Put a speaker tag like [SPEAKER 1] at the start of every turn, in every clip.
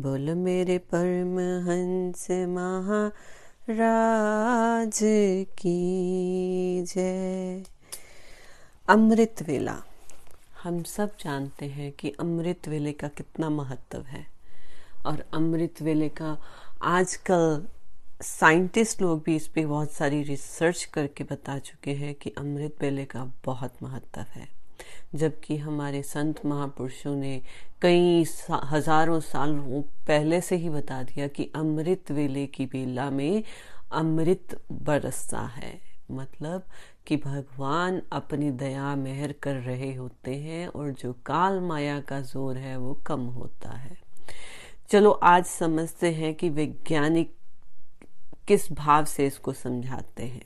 [SPEAKER 1] बोल मेरे परमहंस महाराज की जय। अमृत वेला। हम सब जानते हैं कि अमृत वेले का कितना महत्व है। और अमृत वेले का आजकल साइंटिस्ट लोग भी इस पर बहुत सारी रिसर्च करके बता चुके हैं कि अमृत वेले का बहुत महत्व है। जबकि हमारे संत महापुरुषों ने कई सा, हज़ारों साल पहले से ही बता दिया कि अमृत वेले की बेला में अमृत बरसता है। मतलब कि भगवान अपनी दया मेहर कर रहे होते हैं और जो काल माया का ज़ोर है वो कम होता है। चलो आज समझते हैं कि वैज्ञानिक किस भाव से इसको समझाते हैं।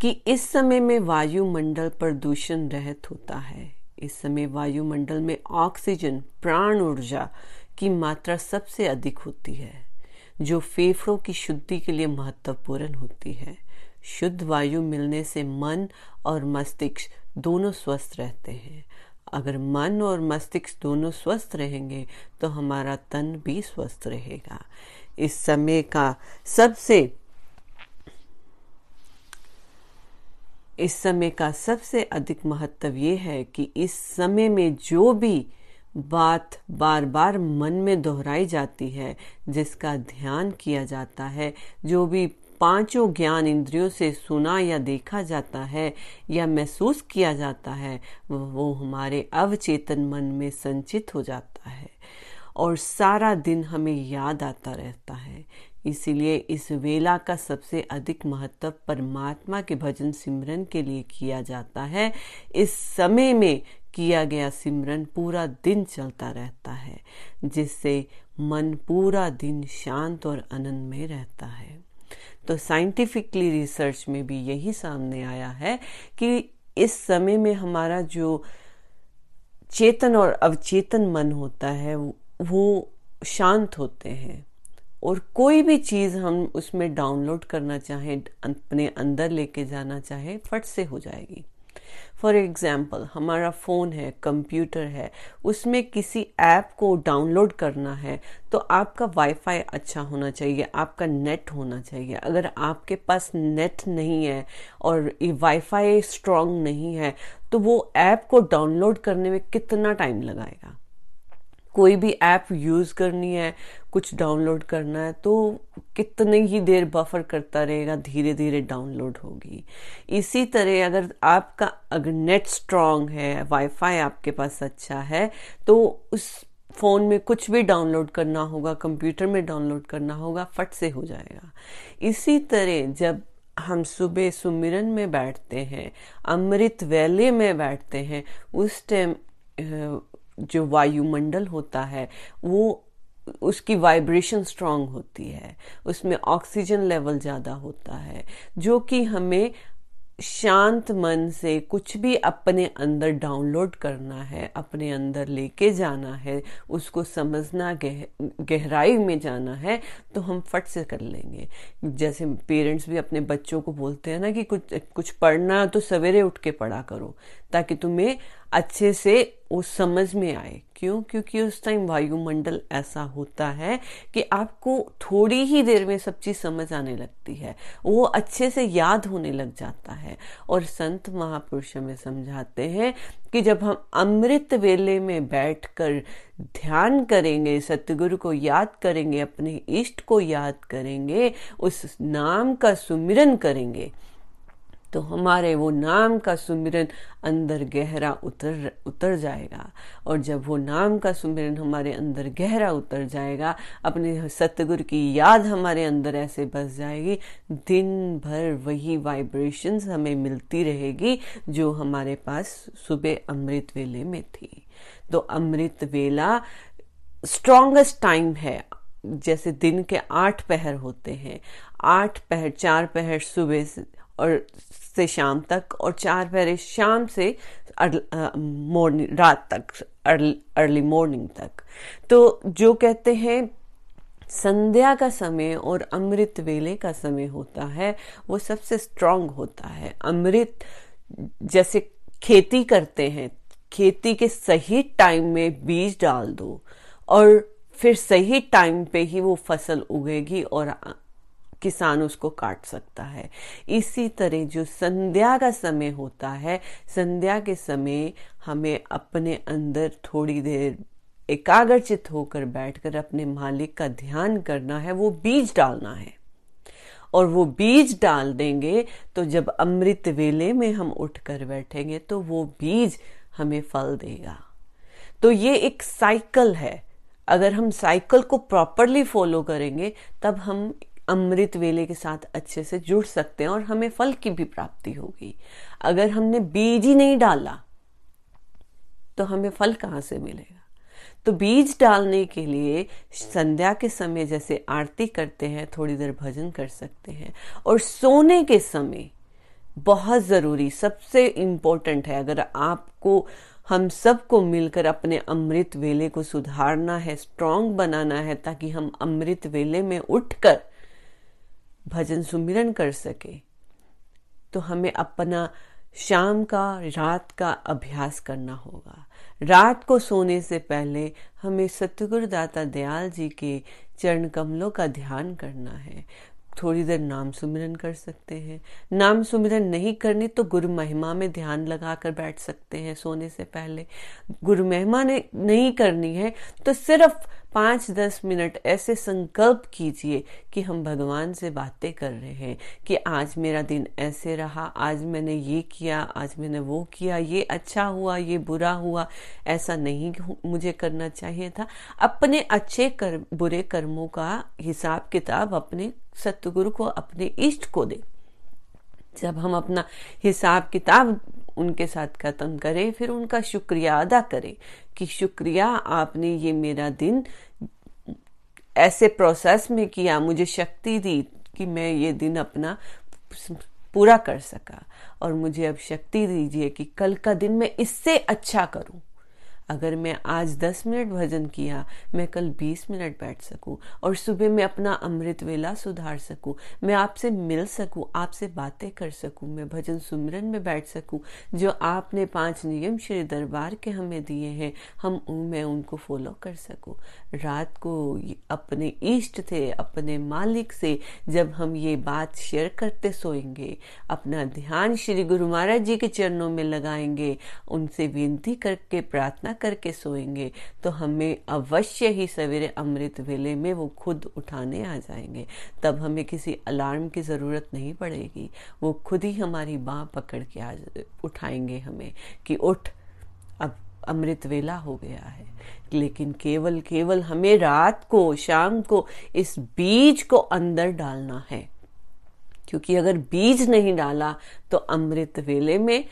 [SPEAKER 1] कि इस समय में वायुमंडल प्रदूषण रहित होता है। इस समय वायुमंडल में ऑक्सीजन, प्राण ऊर्जा की मात्रा सबसे अधिक होती है, जो फेफड़ों की शुद्धि के लिए महत्वपूर्ण होती है। शुद्ध वायु मिलने से मन और मस्तिष्क दोनों स्वस्थ रहते हैं। अगर मन और मस्तिष्क दोनों स्वस्थ रहेंगे तो हमारा तन भी स्वस्थ रहेगा। इस समय का सबसे इस समय का सबसे अधिक महत्व ये है कि इस समय में जो भी बात बार बार मन में दोहराई जाती है, जिसका ध्यान किया जाता है, जो भी पाँचों ज्ञान इंद्रियों से सुना या देखा जाता है या महसूस किया जाता है, वो हमारे अवचेतन मन में संचित हो जाता है और सारा दिन हमें याद आता रहता है। इसीलिए इस वेला का सबसे अधिक महत्व परमात्मा के भजन सिमरन के लिए किया जाता है। इस समय में किया गया सिमरन पूरा दिन चलता रहता है, जिससे मन पूरा दिन शांत और आनंद में रहता है। तो साइंटिफिकली रिसर्च में भी यही सामने आया है कि इस समय में हमारा जो चेतन और अवचेतन मन होता है, वो शांत होते हैं। और कोई भी चीज़ हम उसमें डाउनलोड करना चाहें, अपने अंदर लेके जाना चाहे, फट से हो जाएगी। फॉर एग्ज़ाम्पल हमारा फ़ोन है कंप्यूटर है, उसमें किसी ऐप को डाउनलोड करना है तो आपका वाईफाई अच्छा होना चाहिए, आपका नेट होना चाहिए। अगर आपके पास नेट नहीं है और वाईफाई स्ट्रांग नहीं है तो वो ऐप को डाउनलोड करने में कितना टाइम लगाएगा? कोई भी ऐप यूज़ करनी है, कुछ डाउनलोड करना है तो कितने ही देर बफर करता रहेगा धीरे धीरे डाउनलोड होगी। इसी तरह अगर आपका, अगर नेट स्ट्रांग है, वाईफाई आपके पास अच्छा है तो उस फ़ोन में कुछ भी डाउनलोड करना होगा, कंप्यूटर में डाउनलोड करना होगा, फट से हो जाएगा। इसी तरह जब हम सुबह सुमिरन में बैठते हैं, अमृत वैले में बैठते हैं, उस टाइम जो वायुमंडल होता है, वो उसकी वाइब्रेशन स्ट्रांग होती है, उसमें ऑक्सीजन लेवल ज़्यादा होता है, जो कि हमें शांत मन से कुछ भी अपने अंदर डाउनलोड करना है अपने अंदर लेके जाना है उसको समझना गह, गहराई में जाना है तो हम फट से कर लेंगे। जैसे पेरेंट्स भी अपने बच्चों को बोलते हैं ना कि कुछ कुछ पढ़ना तो सवेरे उठ के पढ़ा करो ताकि तुम्हें अच्छे से वो समझ में आए क्यों? क्योंकि उस टाइम वायुमंडल ऐसा होता है कि आपको थोड़ी ही देर में सब चीज़ समझ आने लगती है। वो अच्छे से याद होने लग जाता है। और संत महापुरुष हमें समझाते हैं कि जब हम अमृत वेले में बैठकर ध्यान करेंगे, सतगुरु को याद करेंगे, अपने इष्ट को याद करेंगे, उस नाम का सुमिरन करेंगे तो हमारे वो नाम का सुमिरन अंदर गहरा उतर उतर जाएगा। और जब वो नाम का सुमिरन हमारे अंदर गहरा उतर जाएगा, अपने सतगुरु की याद हमारे अंदर ऐसे बस जाएगी, दिन भर वही वाइब्रेशंस हमें मिलती रहेगी जो हमारे पास सुबह अमृत वेले में थी। तो अमृत वेला स्ट्रॉन्गेस्ट टाइम है। जैसे दिन के आठ पहर होते हैं। आठ पहर, चार पहर सुबह और से शाम तक और चार पहरे शाम से मॉर्निंग रात तक अर्ली मॉर्निंग तक। तो जो कहते हैं, संध्या का समय और अमृत वेले का समय होता है, वो सबसे स्ट्रांग होता है। अमृत जैसे खेती करते हैं, खेती के सही टाइम में बीज डाल दो और फिर सही टाइम पे ही वो फ़सल उगेगी और किसान उसको काट सकता है। इसी तरह जो संध्या का समय होता है, संध्या के समय हमें अपने अंदर थोड़ी देर एकाग्रचित होकर बैठकर अपने मालिक का ध्यान करना है, वो बीज डालना है। और वो बीज डाल देंगे तो जब अमृत वेले में हम उठकर बैठेंगे तो वो बीज हमें फल देगा। तो ये एक साइकिल है। अगर हम साइकिल को प्रॉपरली फॉलो करेंगे, तब हम अमृत वेले के साथ अच्छे से जुड़ सकते हैं और हमें फल की भी प्राप्ति होगी। अगर हमने बीज ही नहीं डाला तो हमें फल कहाँ से मिलेगा? तो बीज डालने के लिए संध्या के समय जैसे आरती करते हैं, थोड़ी देर भजन कर सकते हैं। और सोने के समय बहुत ज़रूरी, सबसे इम्पोर्टेंट है, अगर आपको, हम सबको मिलकर अपने अमृत वेले को सुधारना है स्ट्रांग बनाना है, ताकि हम अमृत वेले में उठकर भजन सुमिरन कर सके तो हमें अपना शाम का, रात का अभ्यास करना होगा। रात को सोने से पहले हमें सतगुरु दाता दयाल जी के चरण कमलों का ध्यान करना है। थोड़ी देर नाम सुमिरन कर सकते हैं। नाम सुमिरन नहीं करनी तो गुरु महिमा में ध्यान लगाकर बैठ सकते हैं सोने से पहले। गुरु महिमा ने नहीं करनी है तो सिर्फ़ पाँच दस मिनट ऐसे संकल्प कीजिए कि हम भगवान से बातें कर रहे हैं कि आज मेरा दिन ऐसे रहा, आज मैंने ये किया, आज मैंने वो किया, ये अच्छा हुआ, ये बुरा हुआ, ऐसा नहीं मुझे करना चाहिए था। अपने अच्छे कर, बुरे कर्मों का हिसाब किताब अपने सतगुरु को, अपने इष्ट को दे। जब हम अपना हिसाब किताब उनके साथ खत्म करें, फिर उनका शुक्रिया अदा करें कि शुक्रिया, आपने ये मेरा दिन ऐसे प्रोसेस में किया, मुझे शक्ति दी कि मैं ये दिन अपना पूरा कर सका। और मुझे अब शक्ति दीजिए कि कल का दिन मैं इससे अच्छा करूँ। अगर मैं आज दस मिनट भजन किया, मैं कल बीस मिनट बैठ सकूँ और सुबह में अपना अमृत वेला सुधार सकूँ। मैं आपसे मिल सकूँ, आपसे बातें कर सकूँ, मैं भजन सुमिरन में बैठ सकूँ, जो आपने पाँच नियम श्री दरबार के हमें दिए हैं, हम मैं उनको फॉलो कर सकूँ। रात को अपने इष्ट थे, अपने मालिक से जब हम ये बात शेयर करते सोएँगे, अपना ध्यान श्री गुरु महाराज जी के चरणों में लगाएँगे, उनसे विनती करके प्रार्थना करके सोएँगे तो हमें अवश्य ही सवेरे अमृत वेले में वो खुद उठाने आ जाएँगे। तब हमें किसी अलार्म की ज़रूरत नहीं पड़ेगी। वो खुद ही हमारी बाह पकड़ के आ उठाएँगे हमें कि उठ, अब अमृत वेला हो गया है। लेकिन केवल केवल हमें रात को, शाम को इस बीज को अंदर डालना है। क्योंकि अगर बीज नहीं डाला तो अमृत वेले में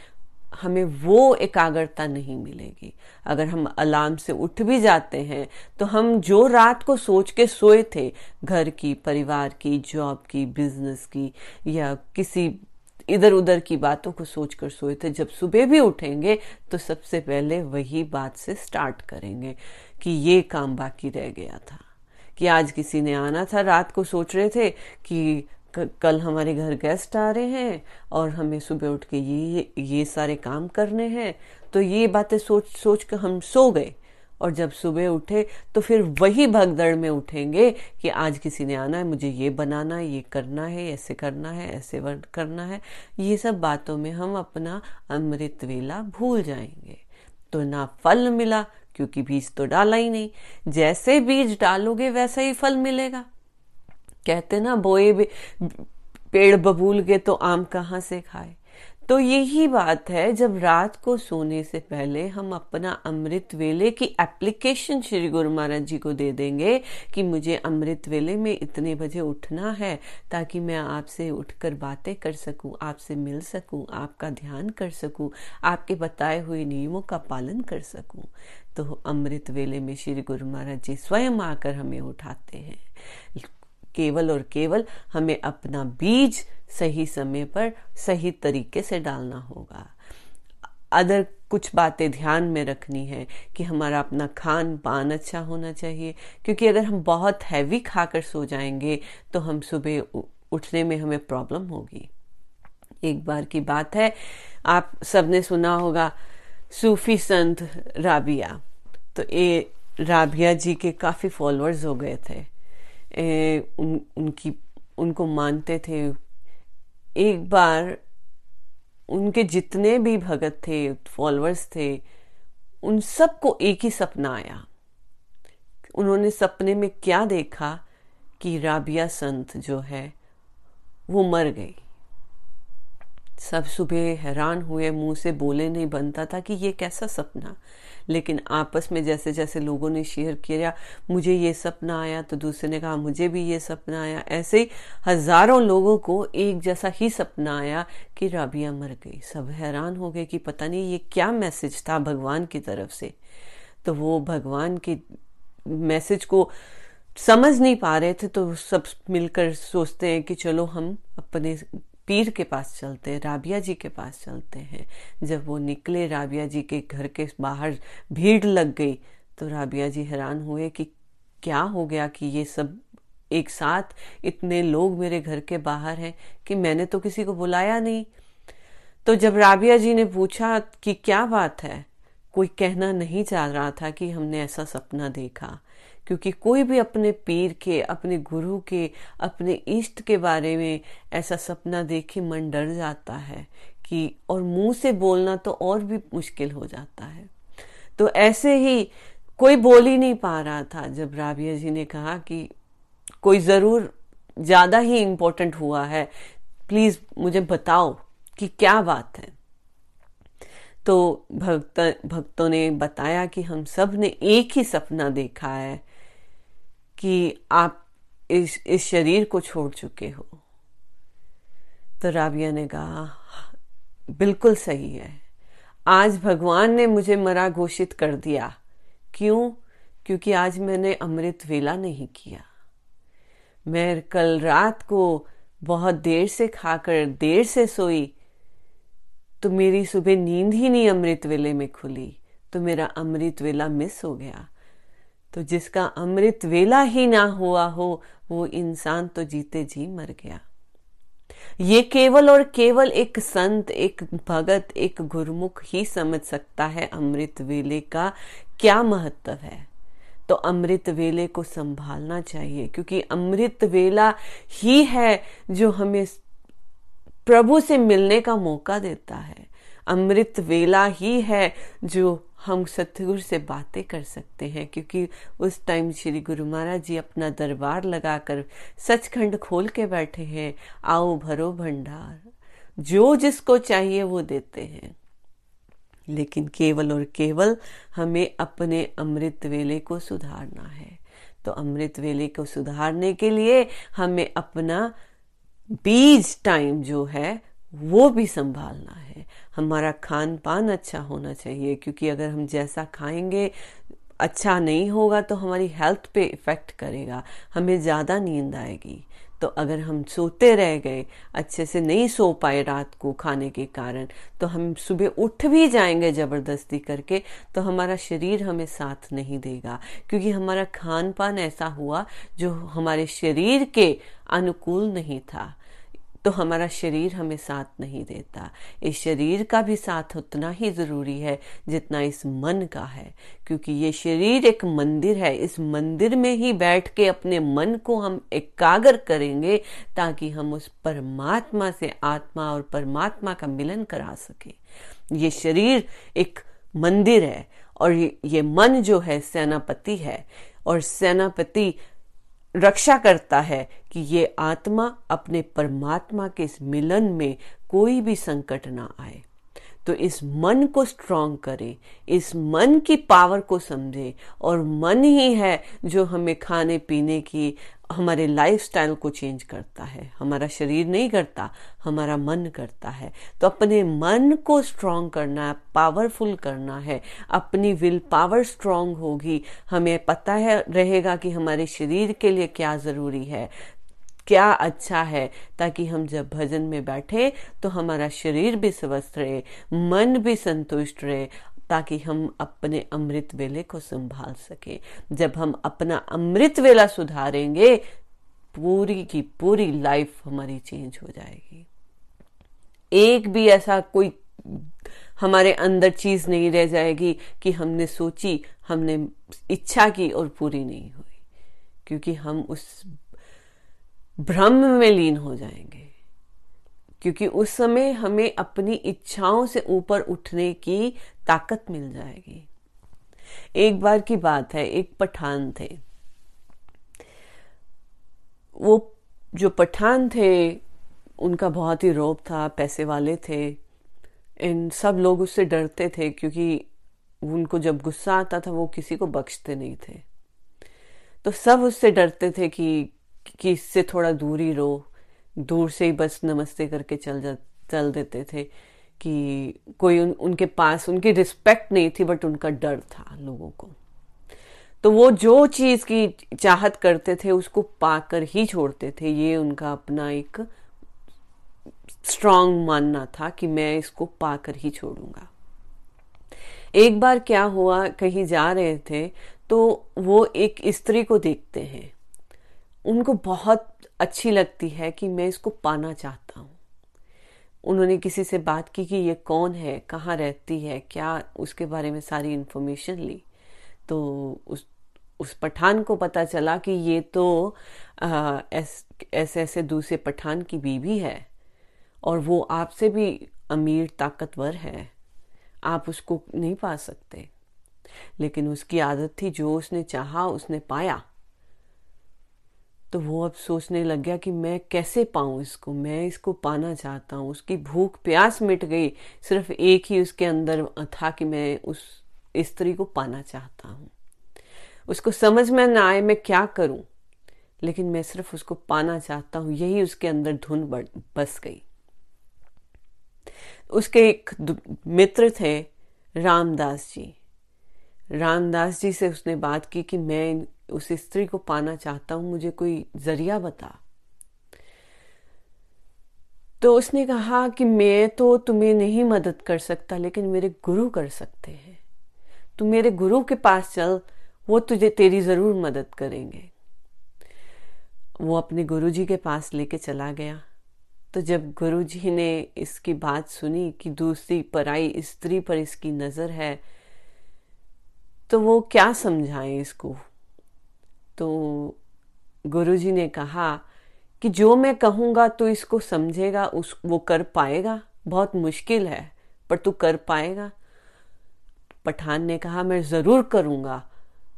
[SPEAKER 1] हमें वो एकाग्रता नहीं मिलेगी। अगर हम अलार्म से उठ भी जाते हैं तो हम जो रात को सोच के सोए थे, घर की, परिवार की जॉब की बिज़नेस की, या किसी इधर उधर की बातों को सोचकर सोए थे, जब सुबह भी उठेंगे तो सबसे पहले वही बात से स्टार्ट करेंगे कि ये काम बाकी रह गया था। कि आज किसी ने आना था, रात को सोच रहे थे कि कल हमारे घर गेस्ट आ रहे हैं और हमें सुबह उठ के ये ये सारे काम करने हैं। तो ये बातें सोच सोच कर हम सो गए और जब सुबह उठे तो फिर वही भगदड़ में उठेंगे कि आज किसी ने आना है, मुझे ये बनाना है, ये करना है, ऐसे करना है, ऐसे करना है। ये सब बातों में हम अपना अमृत वेला भूल जाएँगे। तो ना फल मिला, क्योंकि बीज तो डाला ही नहीं। जैसे बीज डालोगे, वैसा ही फल मिलेगा। कहते ना, बोए पेड़ बबूल के तो आम कहाँ से खाए? तो यही बात है, जब रात को सोने से पहले हम अपना अमृत वेले की एप्लीकेशन श्री गुरु महाराज जी को दे देंगे कि मुझे अमृत वेले में इतने बजे उठना है, ताकि मैं आपसे उठकर बातें कर सकूँ, आपसे मिल सकूँ, आपका ध्यान कर सकूँ, आपके बताए हुए नियमों का पालन कर सकूँ। तो अमृत वेले में श्री गुरु महाराज जी स्वयं आकर हमें उठाते हैं। केवल और केवल हमें अपना बीज सही समय पर सही तरीके से डालना होगा। अदर कुछ बातें ध्यान में रखनी है कि हमारा अपना खान पान अच्छा होना चाहिए, क्योंकि अगर हम बहुत हैवी खाकर सो जाएँगे तो हम सुबह उठने में हमें प्रॉब्लम होगी। एक बार की बात है, आप सबने सुना होगा, सूफी संत राबिया। तो ये राबिया जी के काफ़ी फॉलोअर्स हो गए थे। ए, उन, उनकी उनको मानते थे। एक बार उनके जितने भी भगत थे फॉलोअर्स थे उन सबको एक ही सपना आया। उन्होंने सपने में क्या देखा कि राबिया संत जो है वो मर गई। सब सुबह हैरान हुए मुँह से बोले नहीं बनता था कि ये कैसा सपना। लेकिन आपस में जैसे जैसे लोगों ने शेयर किया, मुझे ये सपना आया तो दूसरे ने कहा, मुझे भी ये सपना आया। ऐसे ही हज़ारों लोगों को एक जैसा ही सपना आया कि राबिया मर गई। सब हैरान हो गए कि पता नहीं ये क्या मैसेज था भगवान की तरफ़ से। तो वो भगवान के मैसेज को समझ नहीं पा रहे थे तो सब मिलकर सोचते हैं कि चलो हम अपने पीर के पास चलते हैं, राबिया जी के पास चलते हैं। जब वो निकले, राबिया जी के घर के बाहर भीड़ लग गई तो राबिया जी हैरान हुए कि क्या हो गया कि ये सब एक साथ इतने लोग मेरे घर के बाहर हैं कि मैंने तो किसी को बुलाया नहीं। तो जब राबिया जी ने पूछा कि क्या बात है, कोई कहना नहीं चाह रहा था कि हमने ऐसा सपना देखा। क्योंकि कोई भी अपने पीर के, अपने गुरु के, अपने इष्ट के बारे में ऐसा सपना देखे मन डर जाता है कि, और मुँह से बोलना तो और भी मुश्किल हो जाता है। तो ऐसे ही कोई बोल ही नहीं पा रहा था जब राबिया जी ने कहा कि कोई ज़रूर ज़्यादा ही इम्पोर्टेंट हुआ है। प्लीज़ मुझे बताओ कि क्या बात है। तो भक्त, भक्तों ने बताया कि हम सबने एक ही सपना देखा है कि आप इस इस शरीर को छोड़ चुके हो। तो राबिया ने कहा, बिल्कुल सही है। आज भगवान ने मुझे मरा घोषित कर दिया। क्यों? क्योंकि आज मैंने अमृत वेला नहीं किया। मैं कल रात को बहुत देर से खाकर देर से सोई तो मेरी सुबह नींद ही नहीं अमृत वेले में खुली तो मेरा अमृत वेला मिस हो गया। तो जिसका अमृत वेला ही ना हुआ हो, वो इंसान तो जीते जी मर गया। ये केवल और केवल एक संत, एक भगत, एक गुरमुख ही समझ सकता है अमृत वेले का क्या महत्व है। तो अमृत वेले को संभालना चाहिए, क्योंकि अमृत वेला ही है जो हमें प्रभु से मिलने का मौका देता है। अमृत वेला ही है जो हम सतगुरु से बातें कर सकते हैं, क्योंकि उस टाइम श्री गुरु महाराज जी अपना दरबार लगाकर सचखंड खोल के बैठे हैं, आओ भरो भंडार। जो जिसको चाहिए वो देते हैं। लेकिन केवल और केवल हमें अपने अमृत वेले को सुधारना है। तो अमृत वेले को सुधारने के लिए हमें अपना बीज टाइम जो है वो भी संभालना है। हमारा खान पान अच्छा होना चाहिए, क्योंकि अगर हम जैसा खाएँगे अच्छा नहीं होगा तो हमारी हेल्थ पे इफ़ेक्ट करेगा, हमें ज़्यादा नींद आएगी। तो अगर हम सोते रह गए, अच्छे से नहीं सो पाए रात को खाने के कारण तो हम सुबह उठ भी जाएँगे ज़बरदस्ती करके तो हमारा शरीर हमें साथ नहीं देगा। क्योंकि हमारा खान पान ऐसा हुआ, जो हमारे शरीर के अनुकूल नहीं था। तो हमारा शरीर हमें साथ नहीं देता। इस शरीर का भी साथ उतना ही ज़रूरी है जितना इस मन का है क्योंकि ये शरीर एक मंदिर है। इस मंदिर में ही बैठ के अपने मन को हम एकाग्र करेंगे ताकि हम उस परमात्मा से आत्मा और परमात्मा का मिलन करा सके। ये शरीर एक मंदिर है और ये, मन जो है सेनापति है। और सेनापति रक्षा करता है कि ये आत्मा अपने परमात्मा के इस मिलन में कोई भी संकट ना आए। तो इस मन को स्ट्रांग करे, इस मन की पावर को समझे और मन ही है जो हमें खाने पीने की हमारे लाइफस्टाइल को चेंज करता है, हमारा शरीर नहीं करता, हमारा मन करता है। तो अपने मन को स्ट्रांग करना है पावरफुल करना है। अपनी विल पावर स्ट्रांग होगी। हमें पता है, रहेगा कि हमारे शरीर के लिए क्या ज़रूरी है, क्या अच्छा है, ताकि हम जब भजन में बैठे तो हमारा शरीर भी स्वस्थ रहे, मन भी संतुष्ट रहे ताकि हम अपने अमृत वेले को संभाल सके। जब हम अपना अमृत वेला सुधारेंगे, पूरी की पूरी लाइफ हमारी चेंज हो जाएगी। एक भी ऐसा कोई हमारे अंदर चीज़ नहीं रह जाएगी कि हमने सोची, हमने इच्छा की और पूरी नहीं हुई। क्योंकि हम उस भ्रम में लीन हो जाएँगे। क्योंकि उस समय हमें अपनी इच्छाओं से ऊपर उठने की ताकत मिल जाएगी। एक बार की बात है, एक पठान थे। वो जो पठान थे, उनका बहुत ही रोब था, पैसे वाले थे। इन सब लोग उससे डरते थे क्योंकि उनको जब गुस्सा आता था, वो किसी को बख्शते नहीं थे। तो सब उससे डरते थे कि कि इससे थोड़ा दूर रहो। दूर से ही बस नमस्ते करके चल जा चल देते थे कि कोई उन, उनके पास उनकी रिस्पेक्ट नहीं थी बट उनका डर था लोगों को। तो वो जो चीज़ की चाहत करते थे उसको पाकर ही छोड़ते थे। ये उनका अपना एक स्ट्रांग मानना था कि मैं इसको पाकर ही छोड़ूँगा। एक बार क्या हुआ कहीं जा रहे थे तो वो एक स्त्री को देखते हैं। उनको बहुत अच्छी लगती है कि मैं इसको पाना चाहता हूँ। उन्होंने किसी से बात की कि ये कौन है, कहाँ रहती है, क्या उसके बारे में सारी इन्फॉर्मेशन ली। तो उस उस पठान को पता चला कि ये तो ऐसे ऐसे दूसरे पठान की बीवी है और वो आपसे भी अमीर, ताकतवर है। आप उसको नहीं पा सकते। लेकिन उसकी आदत थी, जो उसने चाहा, उसने पाया। तो वो अब सोचने लग गया कि मैं कैसे पाऊँ इसको? मैं इसको पाना चाहता हूँ। उसकी भूख प्यास मिट गई। सिर्फ़ एक ही उसके अंदर था कि मैं उस स्त्री को पाना चाहता हूँ। उसको समझ में ना आए मैं क्या करूँ? लेकिन मैं सिर्फ़ उसको पाना चाहता हूँ। यही उसके अंदर धुन बस गई। उसके एक मित्र थे रामदास जी। रामदास जी से उसने बात की कि मैं उस स्त्री को पाना चाहता हूँ, मुझे कोई ज़रिया बता। तो उसने कहा कि मैं तो तुम्हें नहीं मदद कर सकता, लेकिन मेरे गुरु कर सकते हैं। तू मेरे गुरु के पास चल, वो तुझे तेरी ज़रूर मदद करेंगे। वो अपने गुरुजी के पास लेके चला गया। तो जब गुरुजी ने इसकी बात सुनी कि दूसरी पराई स्त्री पर इसकी नज़र है तो वो क्या समझाए इसको? तो गुरुजी ने कहा कि जो मैं कहूँगा तो इसको समझेगा, उस, वो कर पाएगा। बहुत मुश्किल है, पर तू कर पाएगा। पठान ने कहा, मैं ज़रूर करूँगा।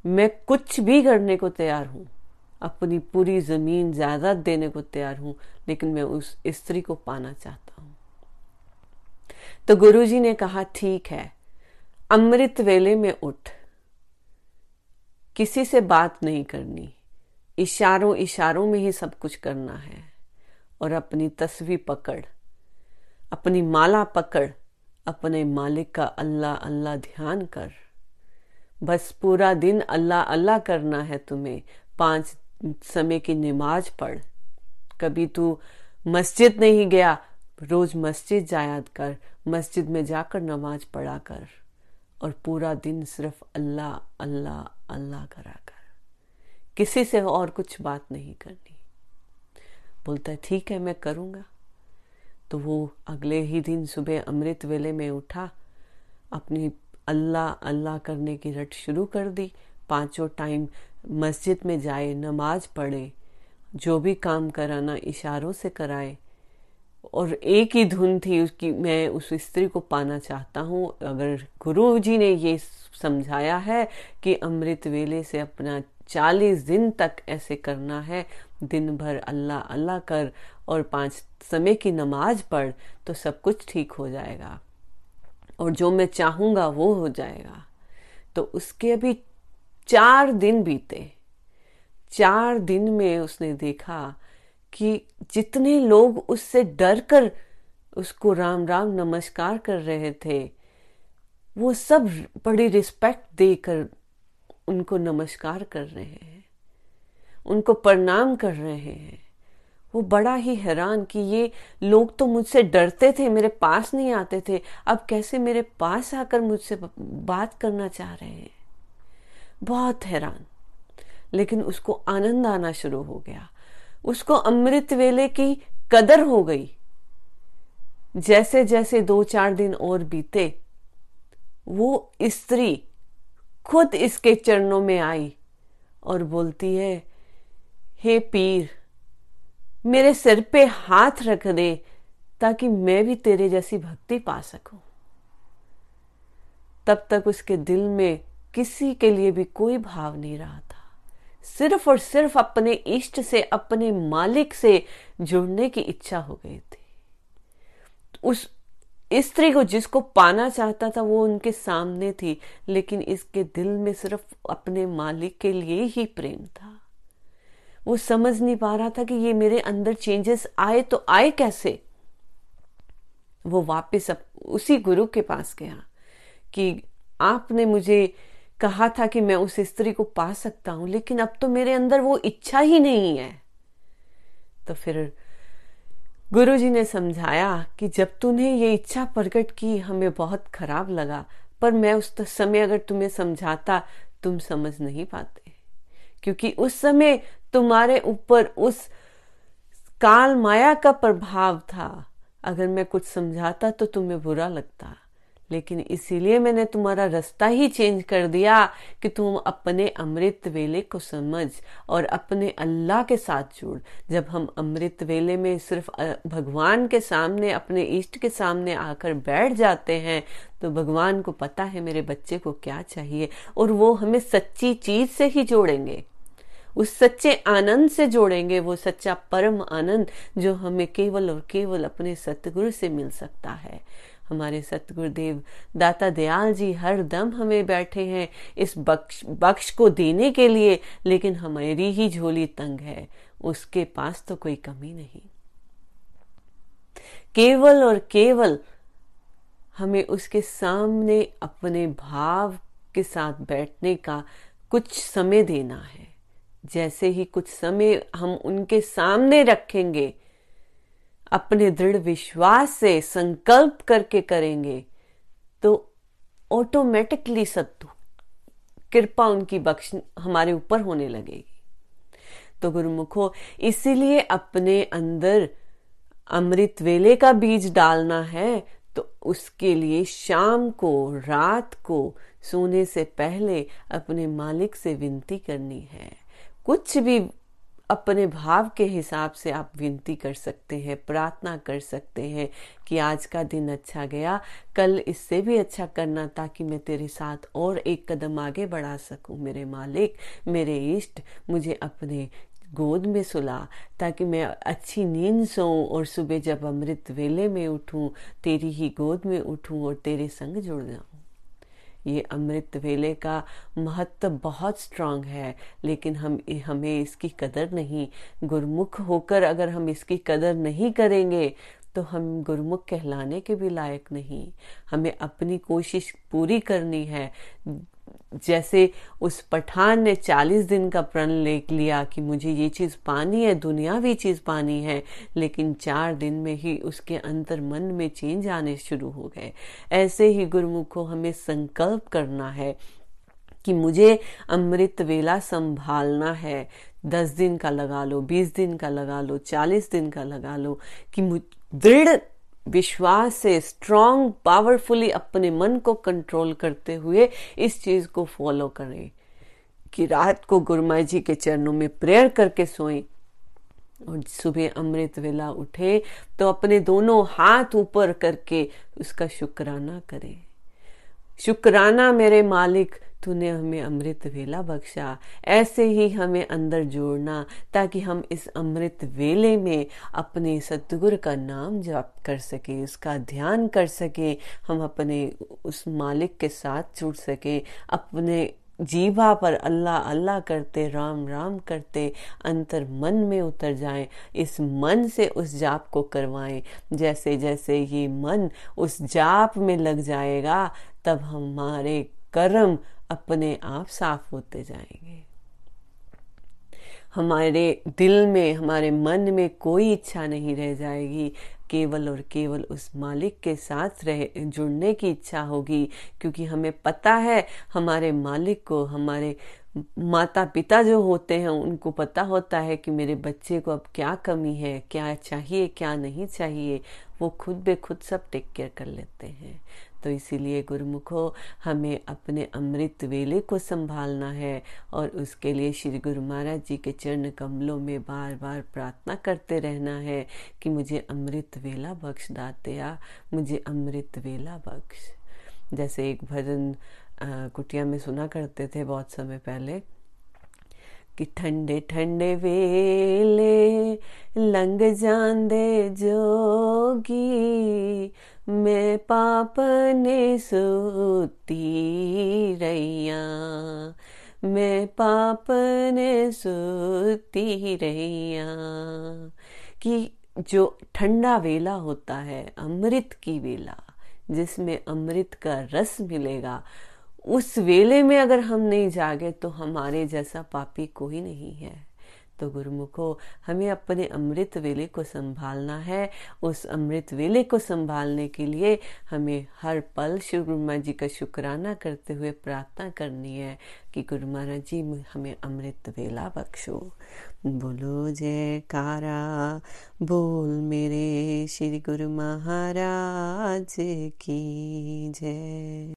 [SPEAKER 1] मैं कुछ भी करने को तैयार हूँ। अपनी पूरी ज़मीन, जायदाद देने को तैयार हूँ, लेकिन मैं उस स्त्री को पाना चाहता हूँ। तो गुरुजी ने कहा, ठीक है। अमृत वेले में उठ। किसी से बात नहीं करनी। इशारों इशारों में ही सब कुछ करना है। और अपनी तस्वीर पकड़, अपनी माला पकड़, अपने मालिक का अल्लाह अल्लाह ध्यान कर। बस पूरा दिन अल्लाह अल्लाह करना है तुम्हें। पाँच समय की नमाज़ पढ़। कभी तू मस्जिद नहीं गया, रोज मस्जिद जायाद कर। मस्जिद में जाकर नमाज़ पढ़ा कर। और पूरा दिन सिर्फ़ अल्लाह अल्लाह अल्लाह करा कर। किसी से और कुछ बात नहीं करनी। बोलता है, ठीक है, मैं करूँगा। तो वो अगले ही दिन सुबह अमृत वेले में उठा, अपनी अल्लाह अल्लाह करने की रट शुरू कर दी। पाँचों टाइम मस्जिद में जाए, नमाज़ पढ़े, जो भी काम कराना इशारों से कराए और एक ही धुन थी उसकी, मैं उस स्त्री को पाना चाहता हूँ। अगर गुरु जी ने ये समझाया है कि अमृत वेले से अपना चालीस दिन तक ऐसे करना है दिन भर अल्लाह अल्लाह कर और पाँच समय की नमाज़ पढ़ तो सब कुछ ठीक हो जाएगा। और जो मैं चाहूँगा वो हो जाएगा। तो उसके अभी चार दिन बीते। चार दिन में उसने देखा कि जितने लोग उससे डर कर उसको राम राम नमस्कार कर रहे थे, वो सब बड़ी रिस्पेक्ट देकर उनको नमस्कार कर रहे हैं, उनको प्रणाम कर रहे हैं। वो बड़ा ही हैरान कि ये लोग तो मुझसे डरते थे, मेरे पास नहीं आते थे, अब कैसे मेरे पास आकर मुझसे बात करना चाह रहे हैं? बहुत हैरान। लेकिन उसको आनंद आना शुरू हो गया। उसको अमृत वेले की कदर हो गई। जैसे जैसे दो चार दिन और बीते, वो स्त्री खुद इसके चरणों में आई और बोलती है, हे पीर, मेरे सिर पे हाथ रख दे ताकि मैं भी तेरे जैसी भक्ति पा सकूँ। तब तक उसके दिल में किसी के लिए भी कोई भाव नहीं रहा सिर्फ़ और सिर्फ़ अपने इष्ट से, अपने मालिक से जुड़ने की इच्छा हो गई थी। उस स्त्री को जिसको पाना चाहता था, वो उनके सामने थी, लेकिन इसके दिल में सिर्फ़ अपने मालिक के लिए ही प्रेम था। वो समझ नहीं पा रहा था कि ये मेरे अंदर चेंजेस आए तो आए कैसे। वो वापस उसी गुरु के पास गया कि आपने मुझे कहा था कि मैं उस स्त्री को पा सकता हूँ, लेकिन अब तो मेरे अंदर वो इच्छा ही नहीं है। तो फिर गुरु जी ने समझाया कि जब तूने ये इच्छा प्रकट की, हमें बहुत खराब लगा, पर मैं उस समय अगर तुम्हें समझाता, तुम समझ नहीं पाते। क्योंकि उस समय तुम्हारे ऊपर उस काल माया का प्रभाव था। अगर मैं कुछ समझाता तो तुम्हें बुरा लगता। लेकिन इसीलिए मैंने तुम्हारा रास्ता ही चेंज कर दिया कि तुम अपने अमृत वेले को समझ और अपने अल्लाह के साथ जुड़। जब हम अमृत वेले में सिर्फ़ भगवान के सामने, अपने इष्ट के सामने आकर बैठ जाते हैं तो भगवान को पता है मेरे बच्चे को क्या चाहिए और वो हमें सच्ची चीज़ से ही जोड़ेंगे। उस सच्चे आनंद से जोड़ेंगे, वो सच्चा परम आनंद जो हमें केवल और केवल अपने सतगुरु से मिल सकता है। हमारे सतगुरुदेव, दाता दयाल जी हर दम हमें बैठे हैं इस बख्श बख्श को देने के लिए, लेकिन हमारी ही झोली तंग है, उसके पास तो कोई कमी नहीं। केवल और केवल हमें उसके सामने अपने भाव के साथ बैठने का कुछ समय देना है। जैसे ही कुछ समय हम उनके सामने रखेंगे अपने दृढ़ विश्वास से संकल्प करके करेंगे तो ऑटोमेटिकली सत्तु, कृपा उनकी बख्श हमारे ऊपर होने लगेगी। तो गुरुमुखो, इसीलिए अपने अंदर अमृत वेले का बीज डालना है तो उसके लिए शाम को, रात को, सोने से पहले अपने मालिक से विनती करनी है। कुछ भी अपने भाव के हिसाब से आप विनती कर सकते हैं, प्रार्थना कर सकते हैं कि आज का दिन अच्छा गया, कल इससे भी अच्छा करना ताकि मैं तेरे साथ और एक कदम आगे बढ़ा सकूँ। मेरे मालिक, मेरे इष्ट, मुझे अपने गोद में सुला ताकि मैं अच्छी नींद सोऊं और सुबह जब अमृत वेले में उठूं, तेरी ही गोद में उठूं और तेरे संग जुड़ जाऊँ। ये अमृत वेले का महत्व बहुत स्ट्रांग है, लेकिन हम हमें इसकी कदर नहीं। गुरमुख होकर अगर हम इसकी कदर नहीं करेंगे तो हम गुरमुख कहलाने के भी लायक नहीं। हमें अपनी कोशिश पूरी करनी है। जैसे उस पठान ने चालीस दिन का प्रण ले लिया कि मुझे ये चीज़ पानी है, दुनियावी चीज़ पानी है, लेकिन चार दिन में ही उसके अंतर मन में चेंज आने शुरू हो गए। ऐसे ही गुरुमुख को हमें संकल्प करना है कि मुझे अमृत वेला संभालना है। दस दिन का लगा लो, बीस दिन का लगा लो, चालीस दिन का लगा लो कि दृढ़ विश्वास से स्ट्रांग पावरफुली अपने मन को कंट्रोल करते हुए इस चीज़ को फॉलो करें। कि रात को गुरुमा जी के चरणों में प्रेयर करके सोएँ और सुबह अमृत वेला उठे तो अपने दोनों हाथ ऊपर करके उसका शुक्राना करें। शुक्राना मेरे मालिक, तूने हमें अमृत वेला बख्शा। ऐसे ही हमें अंदर जोड़ना, ताकि हम इस अमृत वेले में अपने सतगुरु का नाम जाप कर सके, उसका ध्यान कर सके, हम अपने उस मालिक के साथ जुड़ सके, अपने जीवा पर अल्लाह अल्लाह करते, राम राम करते, अंतर मन में उतर जाएँ, इस मन से उस जाप को करवाएँ। जैसे जैसे ये मन उस जाप में लग जाएगा तब हमारे कर्म अपने आप साफ़ होते जाएँगे। हमारे दिल में, हमारे मन में कोई इच्छा नहीं रह जाएगी। केवल और केवल उस मालिक के साथ रह, जुड़ने की इच्छा होगी, क्योंकि हमें पता है हमारे मालिक को, हमारे माता पिता जो होते हैं, उनको पता होता है कि मेरे बच्चे को अब क्या कमी है, क्या चाहिए, क्या नहीं चाहिए। वो खुद बे खुद सब टेक केयर कर लेते हैं। तो इसीलिए गुरुमुखो, हमें अपने अमृत वेले को संभालना है और उसके लिए श्री गुरु महाराज जी के चरण कमलों में बार बार प्रार्थना करते रहना है कि मुझे अमृत वेला बख्श दातया, मुझे अमृत वेला बख्श। जैसे एक भजन कुटिया में सुना करते थे बहुत समय पहले कि ठंडे ठंडे वेले लंग जांदे जोगी। मैं पाप ने सुती रैया मैं पाप ने सुती रैया कि जो ठंडा वेला होता है, अमृत की वेला, जिसमें अमृत का रस मिलेगा, उस वेले में अगर हम नहीं जागे तो हमारे जैसा पापी कोई नहीं है। तो गुरुमुखो, हमें अपने अमृत वेले को संभालना है। उस अमृत वेले को संभालने के लिए हमें हर पल शिव महाराज जी का शुक्राना करते हुए प्रार्थना करनी है कि गुरु महाराज जी, हमें अमृत वेला बख्शो। बोलो जय कारा बोल मेरे श्री गुरु महाराज की जय।